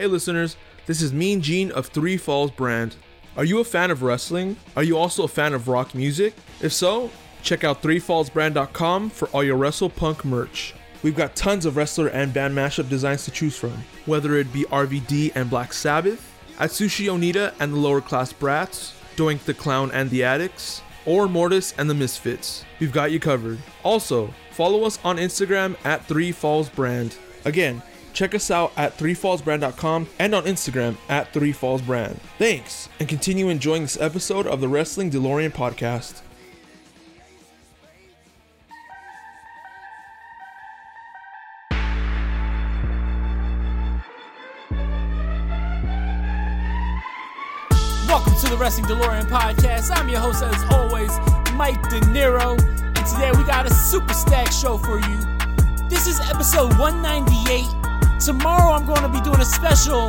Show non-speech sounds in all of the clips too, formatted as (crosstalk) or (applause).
Hey listeners, this is Mean Gene of Three Falls Brand. Are you a fan of wrestling? Are you also a fan of rock music? If so, check out threefallsbrand.com for all your Wrestle Punk merch. We've got tons of wrestler and band mashup designs to choose from, whether it be RVD and Black Sabbath, Atsushi Onita and the Lower Class Brats, Doink the Clown and the Addicts, or Mortis and the Misfits. We've got you covered. Also, follow us on Instagram at Three Falls Brand. Again, check us out at threefallsbrand.com and on Instagram at threefallsbrand. Thanks, and continue enjoying this episode of the Wrestling DeLorean podcast. Welcome to the Wrestling DeLorean podcast. I'm your host, as always, Mike De Niro, and today we got a super stack show for you. This is episode 198. Tomorrow I'm going to be doing a special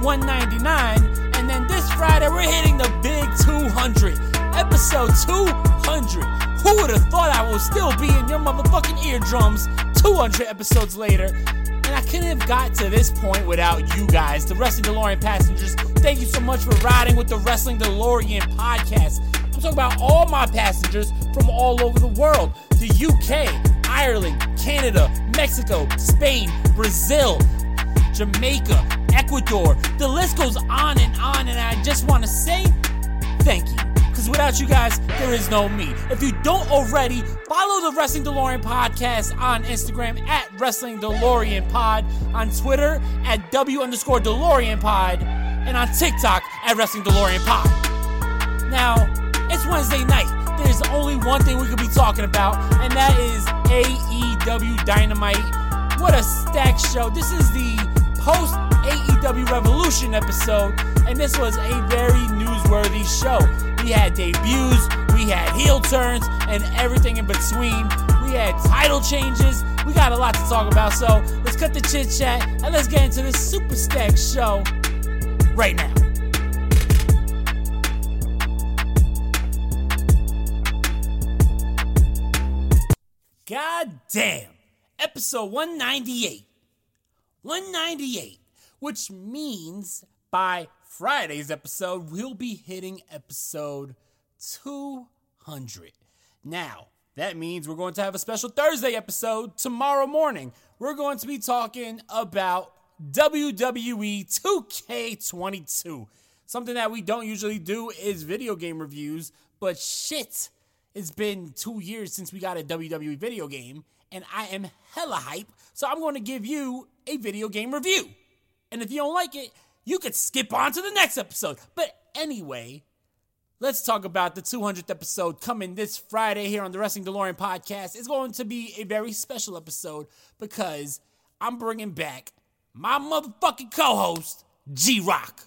199, and then this Friday we're hitting the big 200. Episode 200. Who would have thought I will still be in your motherfucking eardrums 200 episodes later? And I couldn't have got to this point without you guys, the Wrestling DeLorean passengers. Thank you so much for riding with the Wrestling DeLorean podcast. I'm talking about all my passengers from all over the world the UK, Ireland, Canada, Mexico, Spain, Brazil, Jamaica, Ecuador. The list goes on and on, and I just want to say thank you. Because without you guys, there is no me. If you don't already, follow the Wrestling DeLorean podcast on Instagram at Wrestling DeLorean Pod, on Twitter at W underscore DeLorean Pod, and on TikTok at Wrestling DeLorean Pod. Now, it's Wednesday night. There's only one thing we could be talking about, and that is AEW Dynamite. What a stacked show. This is the post AEW Revolution episode, and this was a very newsworthy show. We had debuts, we had heel turns, and everything in between. We had title changes. We got a lot to talk about, so let's cut the chit chat and let's get into this super stacked show right now. God damn. Episode 198. 198. Which means by Friday's episode, we'll be hitting episode 200. Now, that means we're going to have a special Thursday episode tomorrow morning. We're going to be talking about WWE 2K22. Something that we don't usually do is video game reviews, but shit, it's been two years since we got a WWE video game, and I am hella hype, so I'm going to give you a video game review. And if you don't like it, you could skip on to the next episode. But anyway, let's talk about the 200th episode coming this Friday here on the Wrestling DeLorean podcast. It's going to be a very special episode because I'm bringing back my motherfucking co host, G Rock.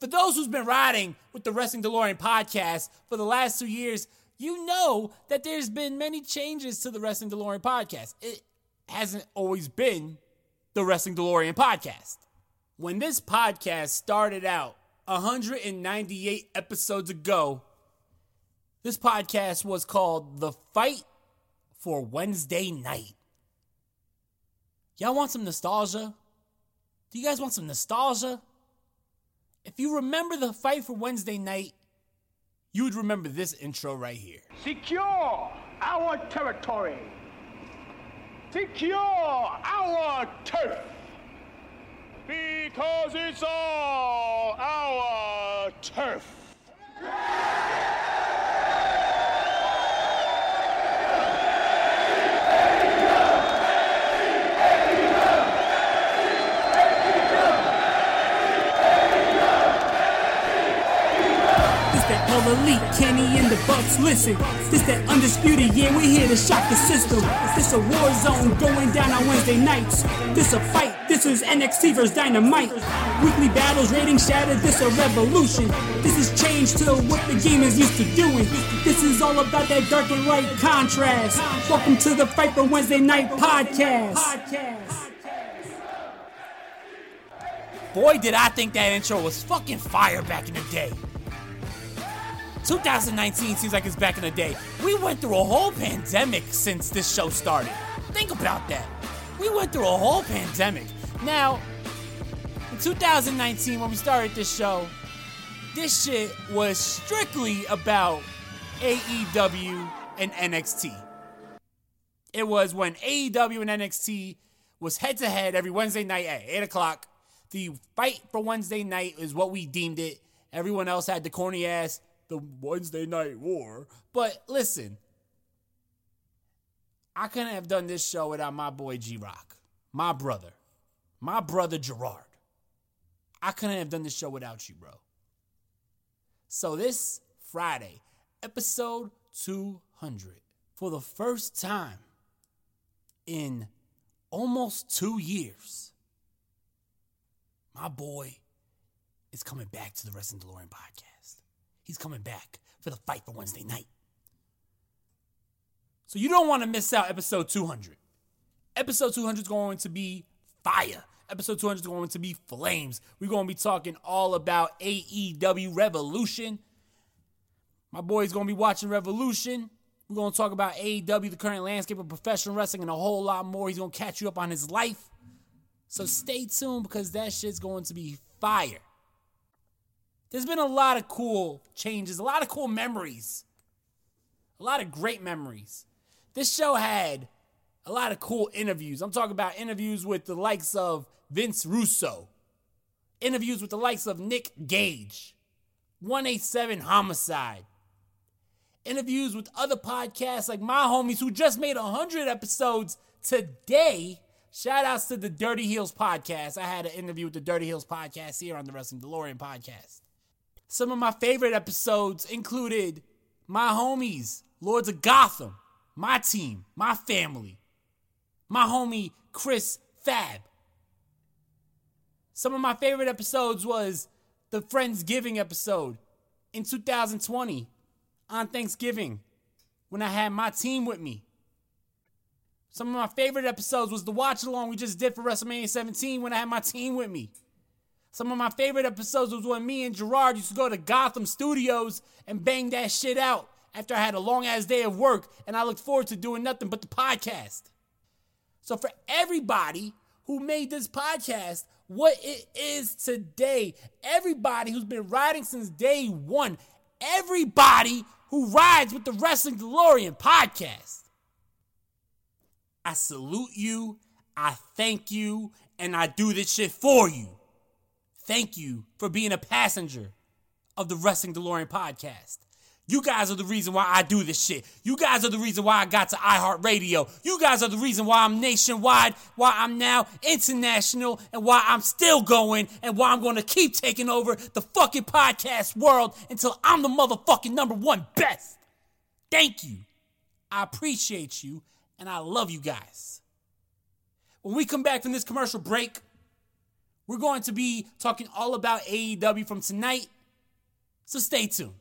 For those who's been riding with the Wrestling DeLorean podcast for the last two years, you know that there's been many changes to the Wrestling DeLorean podcast. It hasn't always been the Wrestling DeLorean podcast. When this podcast started out 198 episodes ago, this podcast was called The Fight for Wednesday Night. Y'all want some nostalgia? Do you guys want some nostalgia? If you remember the fight for Wednesday night, you would remember this intro right here. Secure our territory. Secure our turf. Because it's all our turf. All elite, Kenny and the Bucks. Listen, this that undisputed. Yeah, we're here to shock the system. This a war zone going down on Wednesday nights. This a fight. This is NXT vs Dynamite. Weekly battles, ratings shattered. This a revolution. This is change to what the game is used to doing. This is all about that dark and light contrast. Welcome to the Fight for Wednesday Night podcast. Boy, did I think that intro was fucking fire back in the day. 2019 seems like it's back in the day. We went through a whole pandemic since this show started. Think about that. We went through a whole pandemic. Now, in 2019, when we started this show, this shit was strictly about AEW and NXT. It was when AEW and NXT was head to head every Wednesday night at 8 o'clock. The fight for Wednesday night is what we deemed it. Everyone else had the corny ass, the Wednesday night war. But listen, I couldn't have done this show without my boy G Rock, my brother, my brother Gerard. I couldn't have done this show without you, bro. So this Friday, episode 200, for the first time in almost two years, my boy is coming back to the Wrestling DeLorean podcast. He's coming back for the fight for Wednesday night. So you don't want to miss out episode 200. Episode 200 is going to be fire. Episode 200 is going to be flames. We're going to be talking all about AEW Revolution. My boy's going to be watching Revolution. We're going to talk about AEW, the current landscape of professional wrestling, and a whole lot more. He's going to catch you up on his life. So stay tuned because that shit's going to be fire. There's been a lot of cool changes, a lot of cool memories, a lot of great memories. This show had a lot of cool interviews. I'm talking about interviews with the likes of Vince Russo, interviews with the likes of Nick Gage, 187 Homicide, interviews with other podcasts like my homies who just made 100 episodes today. Shout outs to the Dirty Heels podcast. I had an interview with the Dirty Heels podcast here on the Wrestling DeLorean podcast. Some of my favorite episodes included my homies, Lords of Gotham, my team, my family, my homie Chris Fab. Some of my favorite episodes was the Friendsgiving episode in 2020 on Thanksgiving when I had my team with me. Some of my favorite episodes was the watch along we just did for WrestleMania 17 when I had my team with me. Some of my favorite episodes was when me and Gerard used to go to Gotham Studios and bang that shit out after I had a long ass day of work and I looked forward to doing nothing but the podcast. So, for everybody who made this podcast what it is today, everybody who's been riding since day one, everybody who rides with the Wrestling DeLorean podcast, I salute you, I thank you, and I do this shit for you. Thank you for being a passenger of the Wrestling DeLorean podcast. You guys are the reason why I do this shit. You guys are the reason why I got to iHeartRadio. You guys are the reason why I'm nationwide, why I'm now international, and why I'm still going, and why I'm going to keep taking over the fucking podcast world until I'm the motherfucking number one best. Thank you. I appreciate you, and I love you guys. When we come back from this commercial break, we're going to be talking all about AEW from tonight. So stay tuned.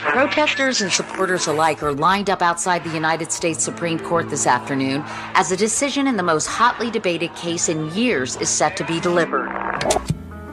Protesters and supporters alike are lined up outside the United States Supreme Court this afternoon as a decision in the most hotly debated case in years is set to be delivered.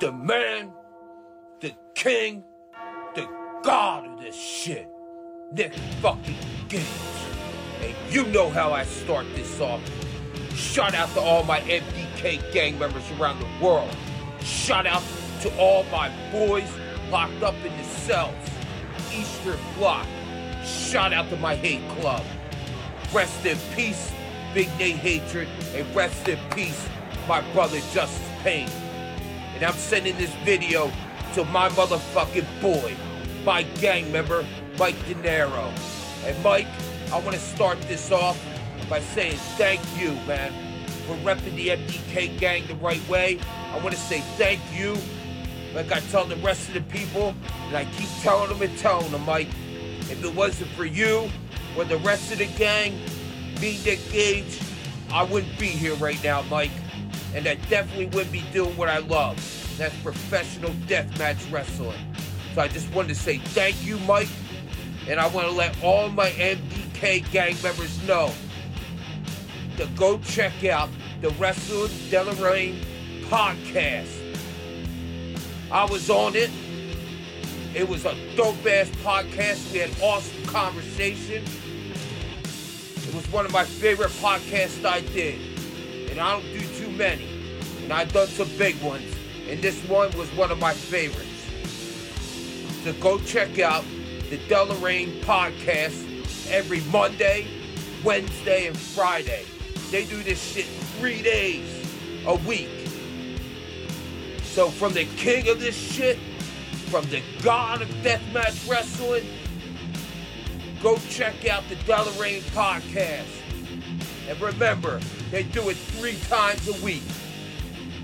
The man, the king, the god of this shit. Nick fucking Gage. And you know how I start this off. Shout out to all my MDK gang members around the world. Shout out to all my boys locked up in the cells. Eastern Block. Shout out to my hate club. Rest in peace, Big Nate Hatred, and rest in peace, my brother Justice Payne. And I'm sending this video to my motherfucking boy, my gang member, Mike De. And Mike, I want to start this off by saying thank you, man, for repping the MDK gang the right way. I want to say thank you, like I tell the rest of the people, and I keep telling them and telling them, Mike, if it wasn't for you or the rest of the gang, me, Nick Gage, I wouldn't be here right now, Mike. And I definitely wouldn't be doing what I love. That's professional deathmatch wrestling. So I just wanted to say thank you, Mike. And I want to let all my MDK gang members know to go check out the Wrestling DeLorean podcast. I was on it. It was a dope ass podcast. We had awesome conversation. It was one of my favorite podcasts I did. And I don't do many. And I've done some big ones. And this one was one of my favorites. So go check out the DeLorean podcast every Monday, Wednesday, and Friday. They do this shit three days a week. So from the king of this shit, from the god of deathmatch wrestling, go check out the DeLorean podcast. And remember, they do it three times a week.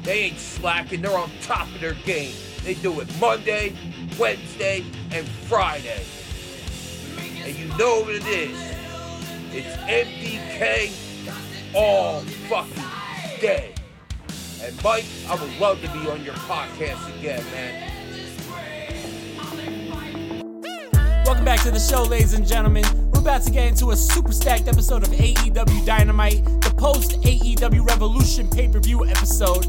They ain't slacking, they're on top of their game. They do it Monday, Wednesday, and Friday. And you know what it is. It's MDK all fucking day. And Mike, I would love to be on your podcast again, man. Welcome back to the show, ladies and gentlemen. We're about to get into a super stacked episode of AEW Dynamite, the post AEW Revolution pay per view episode.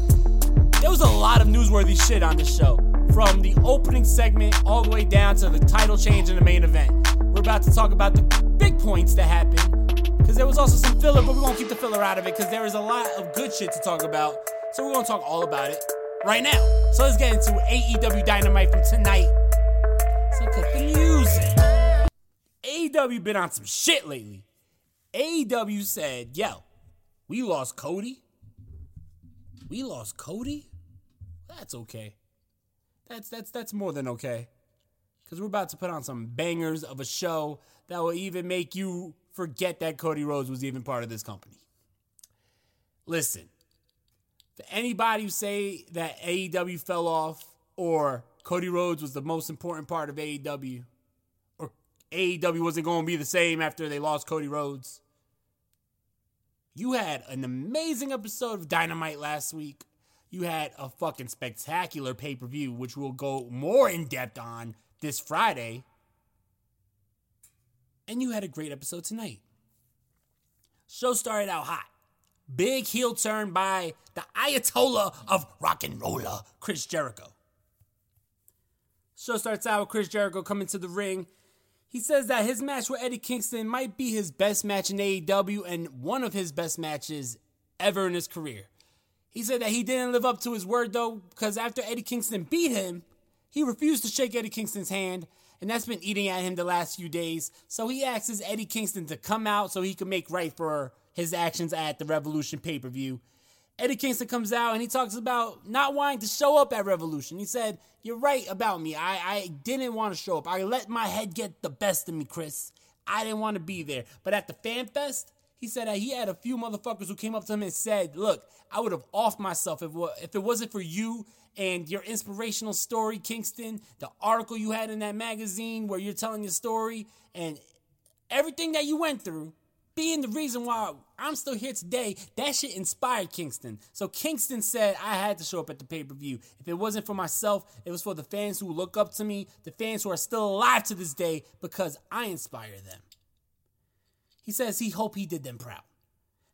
There was a lot of newsworthy shit on this show, from the opening segment all the way down to the title change in the main event. We're about to talk about the big points that happened. Because there was also some filler, but we won't keep the filler out of it because there is a lot of good shit to talk about. So we're going to talk all about it right now. So let's get into AEW Dynamite from tonight. AEW been on some shit lately. AEW said, yo, we lost Cody. We lost Cody? That's okay. That's that's that's more than okay. Cause we're about to put on some bangers of a show that will even make you forget that Cody Rhodes was even part of this company. Listen, for anybody who say that AEW fell off or Cody Rhodes was the most important part of AEW, AEW wasn't going to be the same after they lost Cody Rhodes, you had an amazing episode of Dynamite last week. You had a fucking spectacular pay per view, which we'll go more in depth on this Friday. And you had a great episode tonight. Show started out hot. Big heel turn by the Ayatollah of rock and roller, Chris Jericho. Show starts out with Chris Jericho coming to the ring. He says that his match with Eddie Kingston might be his best match in AEW and one of his best matches ever in his career. He said that he didn't live up to his word though, because after Eddie Kingston beat him, he refused to shake Eddie Kingston's hand, and that's been eating at him the last few days. So he asks Eddie Kingston to come out so he can make right for his actions at the Revolution pay per view. Eddie Kingston comes out and he talks about not wanting to show up at Revolution. He said, You're right about me. I, I didn't want to show up. I let my head get the best of me, Chris. I didn't want to be there. But at the Fan Fest, he said that he had a few motherfuckers who came up to him and said, Look, I would have offed myself if, if it wasn't for you and your inspirational story, Kingston, the article you had in that magazine where you're telling your story, and everything that you went through being the reason why I'm still here today, that shit inspired Kingston. So Kingston said I had to show up at the pay per view. If it wasn't for myself, it was for the fans who look up to me, the fans who are still alive to this day because I inspire them. He says he hope he did them proud.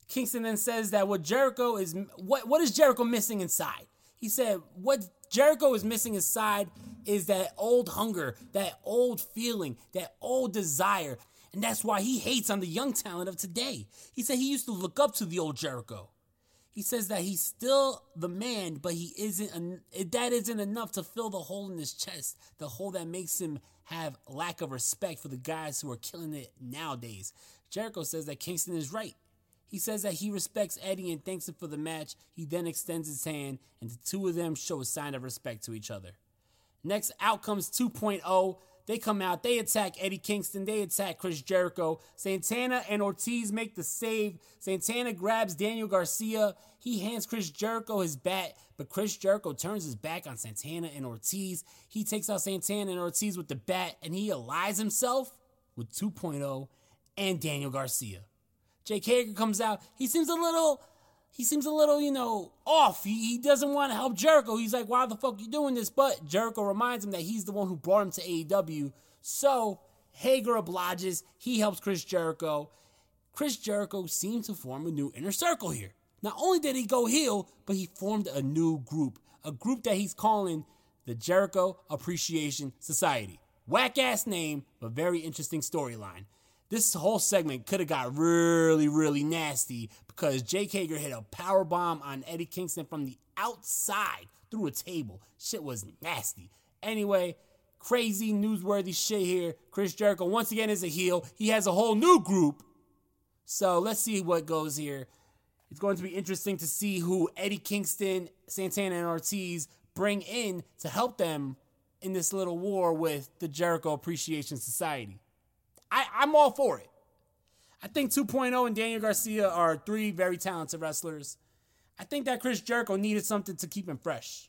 Kingston then says that what Jericho is what what is Jericho missing inside? He said what Jericho is missing inside is that old hunger, that old feeling, that old desire and that's why he hates on the young talent of today. He said he used to look up to the old Jericho. He says that he's still the man, but he isn't. That isn't enough to fill the hole in his chest, the hole that makes him have lack of respect for the guys who are killing it nowadays. Jericho says that Kingston is right. He says that he respects Eddie and thanks him for the match. He then extends his hand, and the two of them show a sign of respect to each other. Next, out comes 2.0. They come out, they attack Eddie Kingston, they attack Chris Jericho. Santana and Ortiz make the save. Santana grabs Daniel Garcia. He hands Chris Jericho his bat, but Chris Jericho turns his back on Santana and Ortiz. He takes out Santana and Ortiz with the bat, and he allies himself with 2.0 and Daniel Garcia. Jake Hager comes out. He seems a little he seems a little, you know, off. He, he doesn't want to help Jericho. He's like, why the fuck you doing this? But Jericho reminds him that he's the one who brought him to AEW. So Hager obliges. He helps Chris Jericho. Chris Jericho seems to form a new inner circle here. Not only did he go heel, but he formed a new group. A group that he's calling the Jericho Appreciation Society. Whack ass name, but very interesting storyline. This whole segment could have got really, really nasty because Jake Hager hit a power bomb on Eddie Kingston from the outside through a table. Shit was nasty. Anyway, crazy newsworthy shit here. Chris Jericho once again is a heel. He has a whole new group. So let's see what goes here. It's going to be interesting to see who Eddie Kingston, Santana, and Ortiz bring in to help them in this little war with the Jericho Appreciation Society. I, I'm all for it. I think 2.0 and Daniel Garcia are three very talented wrestlers. I think that Chris Jericho needed something to keep him fresh.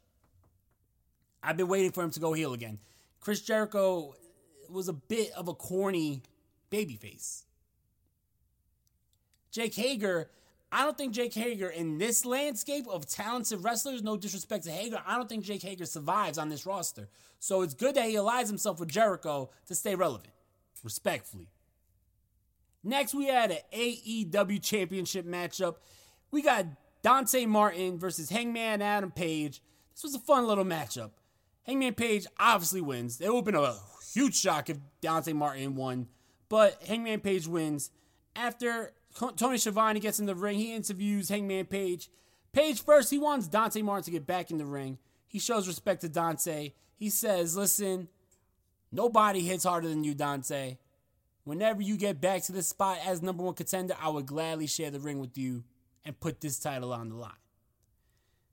I've been waiting for him to go heel again. Chris Jericho was a bit of a corny babyface. Jake Hager, I don't think Jake Hager in this landscape of talented wrestlers, no disrespect to Hager, I don't think Jake Hager survives on this roster. So it's good that he allies himself with Jericho to stay relevant respectfully. Next, we had an AEW championship matchup. We got Dante Martin versus Hangman Adam Page. This was a fun little matchup. Hangman Page obviously wins. It would have been a huge shock if Dante Martin won, But Hangman Page wins. After Tony Schiavone gets in the ring, he interviews Hangman Page. Page first, he wants Dante Martin to get back in the ring. He shows respect to Dante. He says, Listen, nobody hits harder than you, Dante. Whenever you get back to this spot as number one contender, I would gladly share the ring with you and put this title on the line.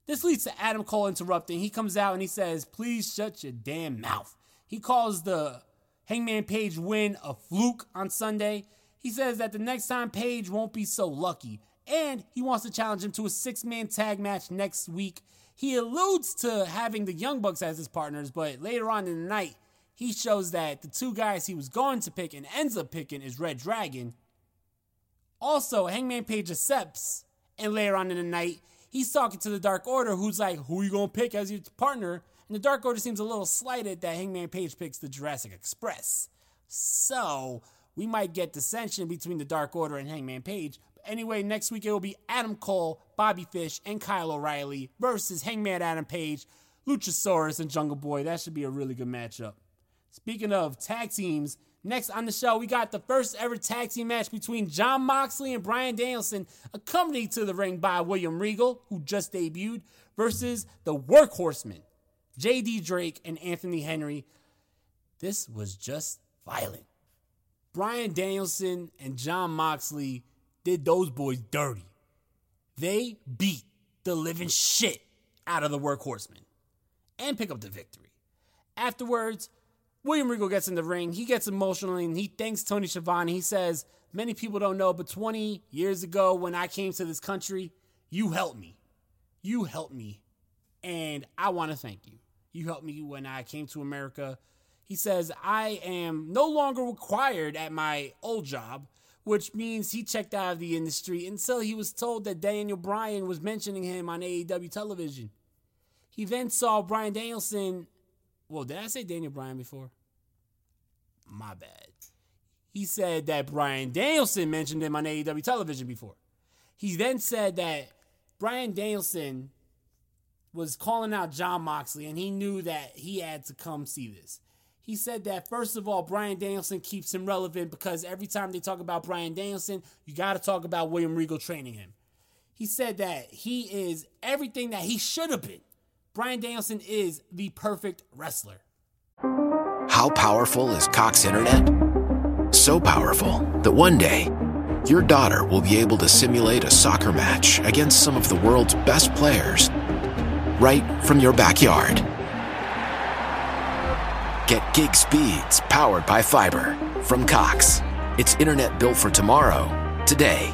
This leads to Adam Cole interrupting. He comes out and he says, Please shut your damn mouth. He calls the Hangman Page win a fluke on Sunday. He says that the next time Page won't be so lucky. And he wants to challenge him to a six man tag match next week. He alludes to having the Young Bucks as his partners, but later on in the night, he shows that the two guys he was going to pick and ends up picking is reDRagon. Also, Hangman Page accepts, and later on in the night, he's talking to the Dark Order, who's like, Who are you to pick as your partner? And the Dark Order seems a little slighted that Hangman Page picks the Jurassic Express. So, we might get dissension between the Dark Order and Hangman Page. But anyway, next week it will be Adam Cole, Bobby Fish, and Kyle O'Reilly versus Hangman Adam Page, Luchasaurus, and Jungle Boy. That should be a really good matchup. Speaking of tag teams, next on the show, we got the first ever tag team match between Jon Moxley and Bryan Danielson, accompanied to the ring by William Regal, who just debuted, versus the Workhorsemen, JD Drake and Anthony Henry. This was just violent. Bryan Danielson and Jon Moxley did those boys dirty. They beat the living shit out of the Workhorsemen and pick up the victory. Afterwards, William Regal gets in the ring. He gets emotional and he thanks Tony Schiavone. He says, Many people don't know, but 20 years ago when I came to this country, you helped me. You helped me. And I want to thank you. You helped me when I came to America. He says, I am no longer required at my old job, which means he checked out of the industry until he was told that Daniel Bryan was mentioning him on AEW television. He then saw Bryan Danielson well, did I say Daniel Bryan before? My bad. He said that Bryan Danielson mentioned him on AEW television before. He then said that Bryan Danielson was calling out Jon Moxley and he knew that he had to come see this. He said that first of all, Bryan Danielson keeps him relevant because every time they talk about Bryan Danielson, you got to talk about William Regal training him. He said that he is everything that he should have been Bryan Danielson is the perfect wrestler. How powerful is Cox Internet? So powerful that one day, your daughter will be able to simulate a soccer match against some of the world's best players right from your backyard. Get gig speeds powered by fiber from Cox. It's internet built for tomorrow, today.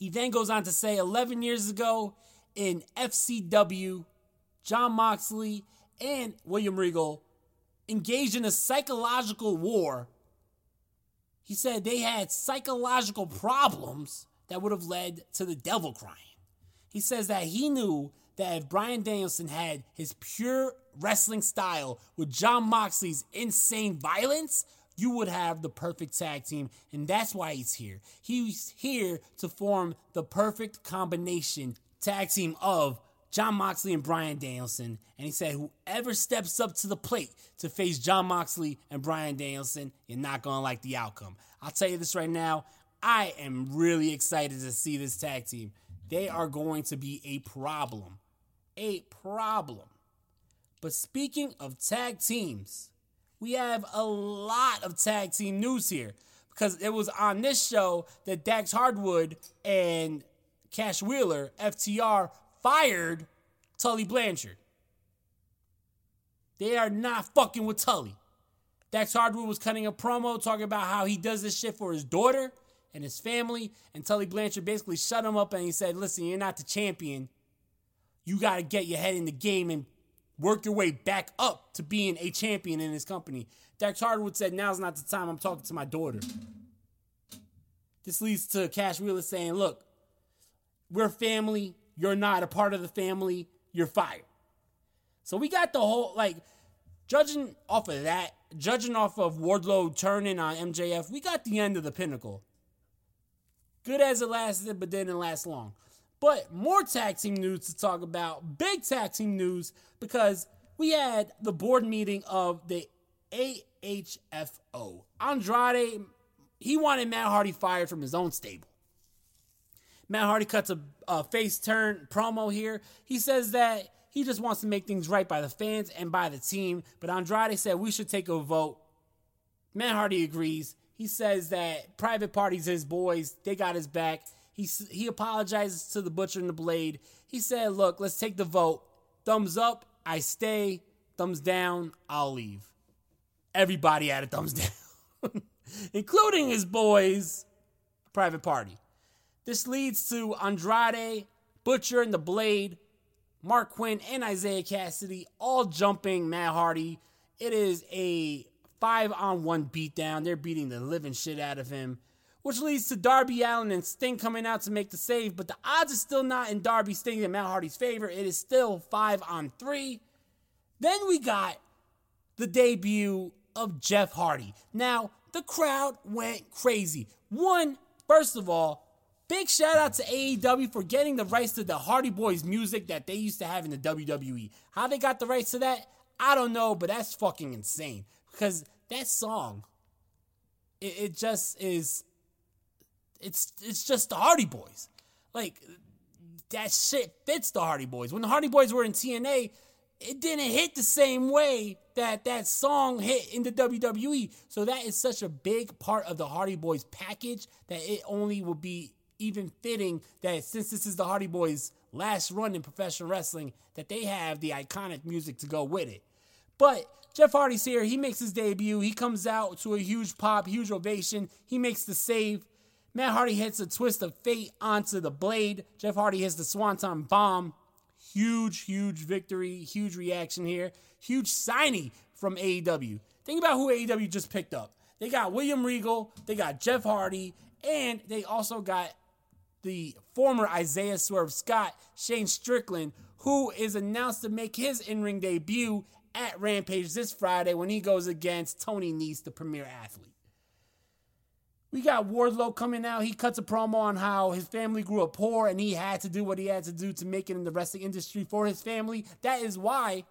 He then goes on to say 11 years ago in FCW, Jon Moxley and William Regal engaged in a psychological war. He said they had psychological problems that would have led to the devil crying. He says that he knew that if Bryan Danielson had his pure wrestling style with Jon Moxley's insane violence, you would have the perfect tag team, and that's why he's here. He's here to form the perfect combination tag team of Jon Moxley and Bryan Danielson. And he said, whoever steps up to the plate to face Jon Moxley and Bryan Danielson, you're not going to like the outcome. I'll tell you this right now. I am really excited to see this tag team. they are going to be a problem. A problem. But speaking of tag teams, we have a lot of tag team news here because it was on this show that Dax Harwood and Cash Wheeler, FTR, fired Tully Blanchard. They are not fucking with Tully. Dax Harwood was cutting a promo talking about how he does this shit for his daughter and his family. And Tully Blanchard basically shut him up and he said, Listen, you're not the champion. You got to get your head in the game and work your way back up to being a champion in his company. Dax Harwood said, Now's not the time. I'm talking to my daughter. This leads to Cash Wheeler saying, Look, we're family. You're not a part of the family. You're fired. So we got the whole, like, judging off of that, judging off of Wardlow turning on MJF, we got the end of the pinnacle. Good as it lasted, but didn't last long. But more tag team news to talk about, big tag team news, because we had the board meeting of the AHFO. Andrade, he wanted Matt Hardy fired from his own stable. Matt Hardy cuts a, a face turn promo here. He says that he just wants to make things right by the fans and by the team. But Andrade said we should take a vote. Matt Hardy agrees. He says that Private Party's his boys. They got his back. He, he apologizes to the Butcher and the Blade. He said, look, let's take the vote. Thumbs up, I stay. Thumbs down, I'll leave. Everybody had a thumbs (laughs) down, including his boys, Private Party. This leads to Andrade, Butcher, and the Blade Marq Quen, and Isiah Kassidy all jumping Matt Hardy. It is a five on one beatdown. They're beating the living shit out of him, which leads to Darby Allin and Sting coming out to make the save. But the odds are still not in Darby Sting and Matt Hardy's favor. It is still five on three. Then we got the debut of Jeff Hardy. Now, the crowd went crazy. One, first of all, Big shout out to AEW for getting the rights to the Hardy Boys music that they used to have in the WWE. How they got the rights to that, I don't know, but that's fucking insane. Because that song, it, it just is. It's it's just the Hardy Boys. Like that shit fits the Hardy Boys. When the Hardy Boys were in TNA, it didn't hit the same way that that song hit in the WWE. So that is such a big part of the Hardy Boys package that it only will be even fitting that since this is the Hardy Boys' last run in professional wrestling, that they have the iconic music to go with it. But Jeff Hardy's here. He makes his debut. He comes out to a huge pop, huge ovation. He makes the save. Matt Hardy hits a twist of fate onto the blade. Jeff Hardy hits the Swanton bomb. Huge, huge victory, huge reaction here. Huge signing from AEW. Think about who AEW just picked up. They got William Regal, they got Jeff Hardy, and they also got the former Isaiah Swerve Scott, Shane Strickland, who is announced to make his in ring debut at Rampage this Friday when he goes against Tony Nese, the premier athlete. We got Wardlow coming out. He cuts a promo on how his family grew up poor and he had to do what he had to do to make it in the wrestling industry for his family. That is why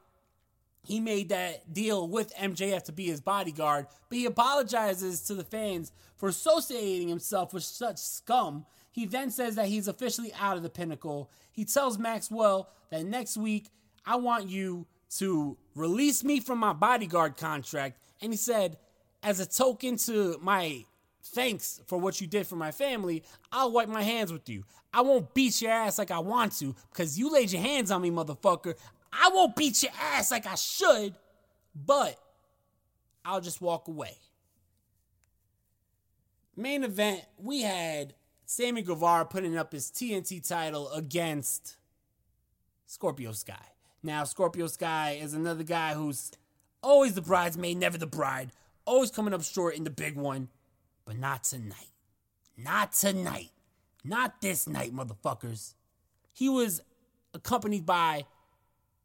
he made that deal with MJF to be his bodyguard. But he apologizes to the fans for associating himself with such scum he then says that he's officially out of the pinnacle. He tells Maxwell that next week, I want you to release me from my bodyguard contract. And he said, as a token to my thanks for what you did for my family, I'll wipe my hands with you. I won't beat your ass like I want to because you laid your hands on me, motherfucker. I won't beat your ass like I should, but I'll just walk away. Main event, we had Sammy Guevara putting up his TNT title against Scorpio Sky. Now, Scorpio Sky is another guy who's always the bridesmaid, never the bride, always coming up short in the big one, but not tonight. Not tonight. Not this night, motherfuckers. He was accompanied by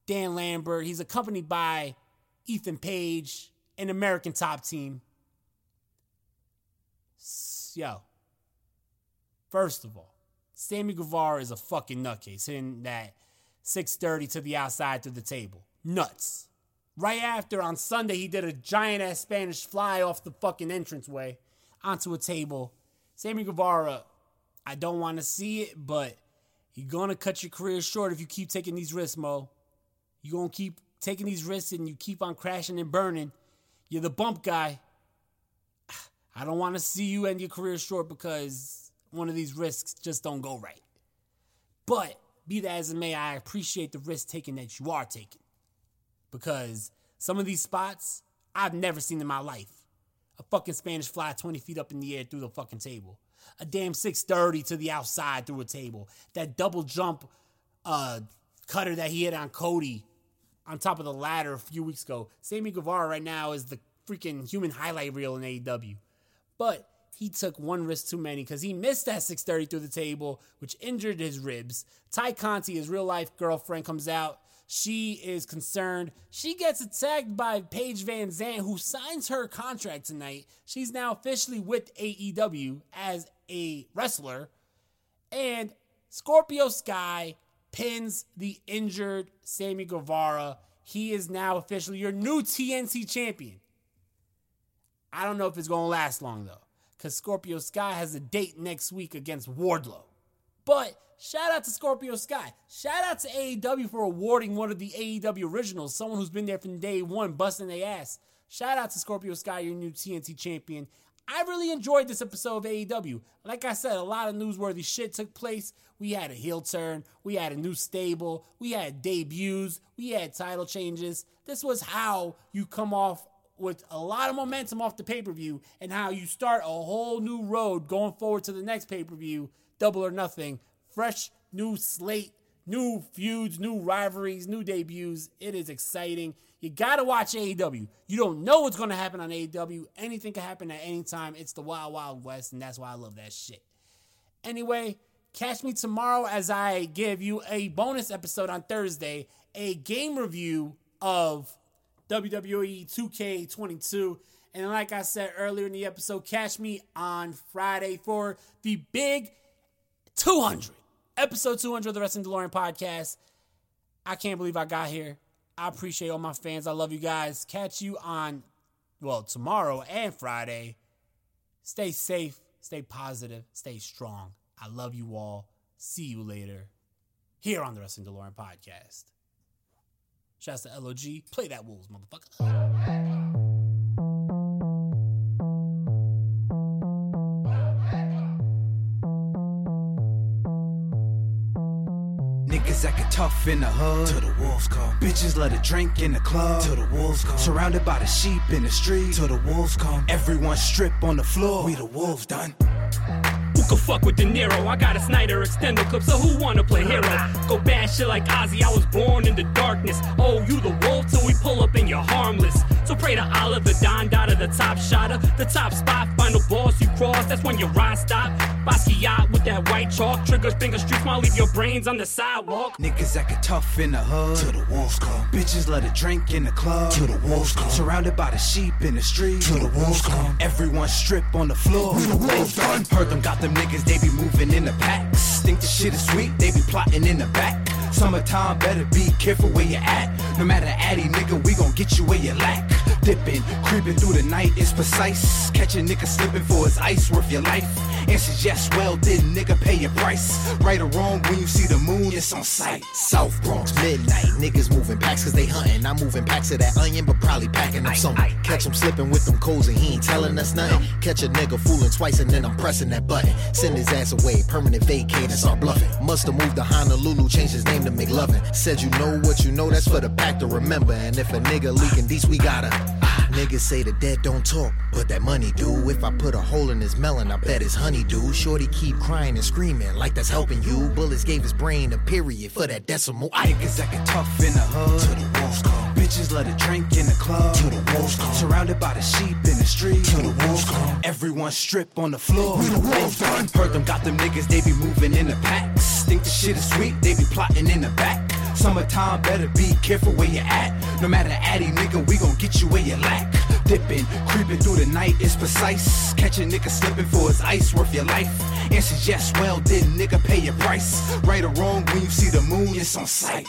Dan Lambert. He's accompanied by Ethan Page, an American top team. Yo, First of all, Sammy Guevara is a fucking nutcase hitting that 630 to the outside to the table. Nuts. Right after on Sunday, he did a giant ass Spanish fly off the fucking entranceway onto a table. Sammy Guevara, I don't want to see it, but You're gonna cut your career short if you keep taking these risks, Mo. You're gonna keep taking these risks and you keep on crashing and burning. You're the bump guy. (sighs) I don't want to see you end your career short because one of these risks just don't go right. But be that as it may, I appreciate the risk taking that you are taking. Because some of these spots I've never seen in my life. A fucking Spanish fly 20 feet up in the air through the fucking table. A damn 630 to the outside through a table. That double jump uh, cutter that he hit on Cody on top of the ladder a few weeks ago. Sammy Guevara right now is the freaking human highlight reel in AEW. But he took one risk too many because he missed that 630 through the table, which injured his ribs. Tay Conti, his real life girlfriend, comes out. She is concerned. She gets attacked by Paige VanZant, who signs her contract tonight. She's now officially with AEW as a wrestler. And Scorpio Sky pins the injured Sammy Guevara. He is now officially your new TNT champion. I don't know if it's going to last long, though, because Scorpio Sky has a date next week against Wardlow. But shout out to Scorpio Sky. Shout out to AEW for awarding one of the AEW originals, someone who's been there from day one, busting their ass. Shout out to Scorpio Sky, your new TNT champion. I really enjoyed this episode of AEW. Like I said, a lot of newsworthy shit took place. We had a heel turn, we had a new stable, we had debuts, we had title changes. This was how you come off with a lot of momentum off the pay per view and how you start a whole new road going forward to the next pay per view, double or nothing. Fresh new slate, new feuds, new rivalries, new debuts. It is exciting. You gotta watch AEW. You don't know what's gonna happen on AEW. Anything can happen at any time. It's the Wild Wild West, and that's why I love that shit. Anyway, catch me tomorrow as I give you a bonus episode on Thursday, a game review of WWE 2K22. And like I said earlier in the episode, catch me on Friday for the big 200, episode 200 of the Wrestling DeLorean podcast. I can't believe I got here. I appreciate all my fans. I love you guys. Catch you on, well, tomorrow and Friday. Stay safe, stay positive, stay strong. I love you all. See you later here on the Wrestling DeLorean podcast. Shouts to LOG. Play that Wolves, motherfucker. Niggas acting tough in the hood. To the wolves come. Bitches let it drink in the club. To the wolves come. Surrounded by the sheep in the street. To the wolves come. Everyone strip on the floor. We the wolves done. Who could fuck with De Niro? I got a Snyder extender clip, so who wanna play hero? Go bad shit like Ozzy, I was born in the darkness. Oh, you the wolf till we pull up and you're harmless. So pray to Allah, the Don Dada, the top shotter, the top spot, final boss you cross, that's when your ride stop. Basquiat with that white chalk, triggers, finger streaks, might leave your brains on the sidewalk. Niggas acting tough in the hood. To the wolves come. Bitches let it drink in the club. To the wolves come. Surrounded by the sheep in the street. To the wolves come. Everyone strip on the floor. We the wolves done. Heard them got them niggas, they be moving in the packs. Think the shit is sweet, they be plotting in the back. Summertime, better be careful where you at. No matter addy, nigga, we gon' get you where you lack. Dipping, creeping through the night is precise. Catch a nigga slipping for his ice, worth your life. Answers yes, well, did nigga pay your price? Right or wrong, when you see the moon, it's on sight. South Bronx, midnight. Niggas moving packs cause they hunting. I'm moving packs of that onion, but probably packing up something. Catch him slipping with them codes and he ain't telling us nothing. Catch a nigga fooling twice and then I'm pressing that button. Send his ass away, permanent vacate and start bluffing. Must have moved to Honolulu, changed his name to make McLovin. Said you know what you know, that's for the pack to remember. And if a nigga leaking these, we gotta. Niggas say the dead don't talk, but that money do. If I put a hole in his melon, I bet his honey do. Shorty keep crying and screaming like that's helping you. Bullets gave his brain a period for that decimal. I Niggas acting tough in the hood. To the wolves come. Bitches let it drink in the club. To the wolves come. Surrounded by the sheep in the street. To the wolves come. Everyone strip on the floor. We the done. Heard them got them niggas, they be moving in the packs. Think the shit is sweet, they be plotting in the back. Summertime, better be careful where you at. No matter addy, nigga, we gon' get you where you lack. Dipping, creeping through the night is precise. Catch a nigga slipping for his ice, worth your life. Answers yes, well, did nigga pay your price? Right or wrong, when you see the moon, it's on sight.